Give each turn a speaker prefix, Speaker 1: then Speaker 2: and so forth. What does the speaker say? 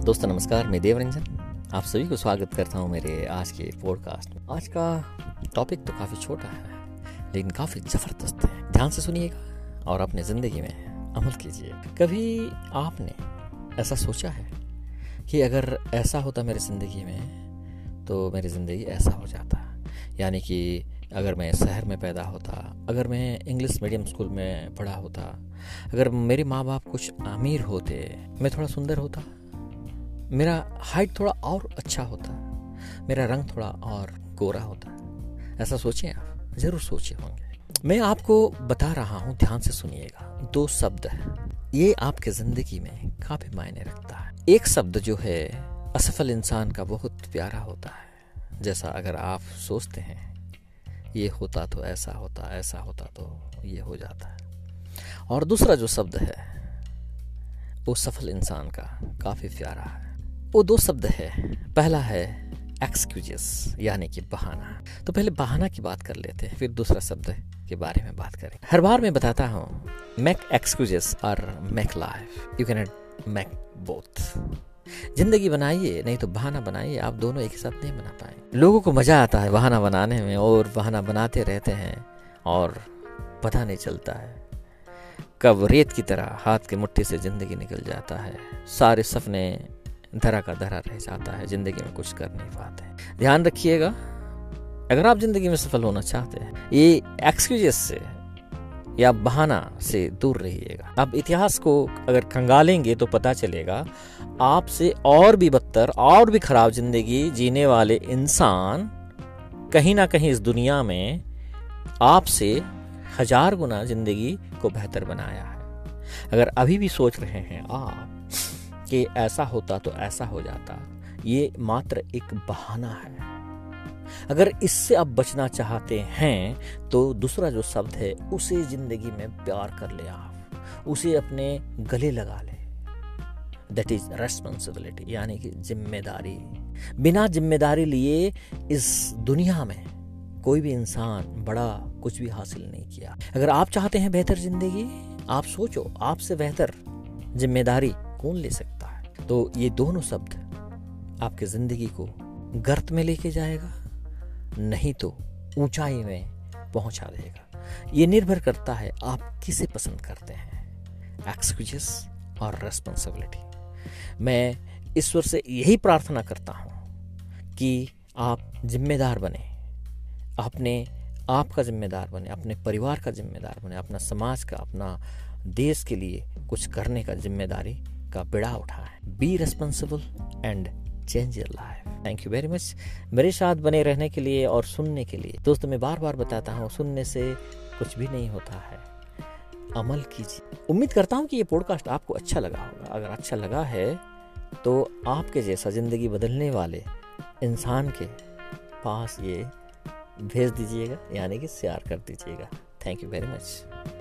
Speaker 1: दोस्तों, नमस्कार, मैं देवरंजन। आप सभी को स्वागत करता हूँ मेरे आज के पॉडकास्ट में। आज का टॉपिक तो काफ़ी छोटा है, लेकिन काफ़ी ज़बरदस्त है। ध्यान से सुनिएगा और अपने ज़िंदगी में अमल कीजिए। कभी आपने ऐसा सोचा है कि अगर ऐसा होता मेरी ज़िंदगी में तो मेरी ज़िंदगी ऐसा हो जाता? यानी कि अगर मैं शहर में पैदा होता, अगर मैं इंग्लिश मीडियम स्कूल में पढ़ा होता, अगर मेरे माँ बाप कुछ अमीर होते, मैं थोड़ा सुंदर होता मेरा हाइट थोड़ा और अच्छा होता। मेरा रंग थोड़ा और गोरा होता। ऐसा सोचें आप, ज़रूर सोचे होंगे। मैं आपको बता रहा हूँ, ध्यान से सुनिएगा। दो शब्द है। ये आपके ज़िंदगी में काफ़ी मायने रखता है। एक शब्द जो है, असफल इंसान का बहुत प्यारा होता है। जैसा अगर आप सोचते हैं, ये होता तो ऐसा होता ऐसा होता तो ये हो जाता। है और दूसरा जो शब्द है, वो सफल इंसान का काफ़ी प्यारा है। वो दो शब्द है। पहला है एक्सक्यूजेस यानी कि बहाना। तो पहले बहाना की बात कर लेते हैं, फिर दूसरा शब्द के बारे में बात करें। हर बार मैं बताता हूँ मैक एक्सक्यूजेस और make life you can make both ज़िंदगी बनाइए, नहीं तो बहाना बनाइए, आप दोनों एक साथ नहीं बना पाए लोगों को मज़ा आता है बहाना बनाने में और बहाना बनाते रहते हैं और पता नहीं चलता है कब रेत की तरह हाथ के मुट्ठी से ज़िंदगी निकल जाता है। सारे सपने धरा का धरा रह जाता है, ज़िंदगी में कुछ कर नहीं पाते। ध्यान रखिएगा, अगर आप ज़िंदगी में सफल होना चाहते हैं, ये एक्सक्यूजेस से या बहाना से दूर रहिएगा। अब इतिहास को अगर खंगालेंगे तो पता चलेगा, आपसे और भी बदतर, और भी खराब ज़िंदगी जीने वाले इंसान कहीं ना कहीं इस दुनिया में आपसे हज़ार गुना ज़िंदगी को बेहतर बनाया है। अगर अभी भी सोच रहे हैं आप कि ऐसा होता तो ऐसा हो जाता। ये मात्र एक बहाना है। अगर इससे आप बचना चाहते हैं तो दूसरा जो शब्द है, उसे ज़िंदगी में प्यार कर ले आप। उसे अपने गले लगा ले। दैट इज़ रेस्पॉन्सिबिलिटी यानी कि ज़िम्मेदारी। बिना ज़िम्मेदारी लिए इस दुनिया में कोई भी इंसान बड़ा कुछ भी हासिल नहीं किया। अगर आप चाहते हैं बेहतर ज़िंदगी, आप सोचो, आपसे बेहतर ज़िम्मेदारी कौन ले सकता तो ये दोनों शब्द आपके ज़िंदगी को गर्त में लेके जाएगा, नहीं तो ऊंचाई में पहुँचा देगा। ये निर्भर करता है आप किसे पसंद करते हैं, एक्सक्यूजेस और रेस्पॉन्सिबिलिटी मैं ईश्वर से यही प्रार्थना करता हूँ कि आप जिम्मेदार बने, अपने आप का जिम्मेदार बने, अपने परिवार का जिम्मेदार बने, अपना समाज का, अपना देश के लिए कुछ करने का ज़िम्मेदारी का बिड़ा उठाए be responsible and change your life thank you very much मेरे साथ बने रहने के लिए और सुनने के लिए। दोस्तों, मैं बार बार बताता हूँ, सुनने से कुछ भी नहीं होता है। अमल कीजिए। उम्मीद करता हूँ कि ये पॉडकास्ट आपको अच्छा लगा होगा। अगर अच्छा लगा है तो आपके जैसा ज़िंदगी बदलने वाले इंसान के पास ये भेज दीजिएगा, यानी कि शेयर कर दीजिएगा। Thank you very much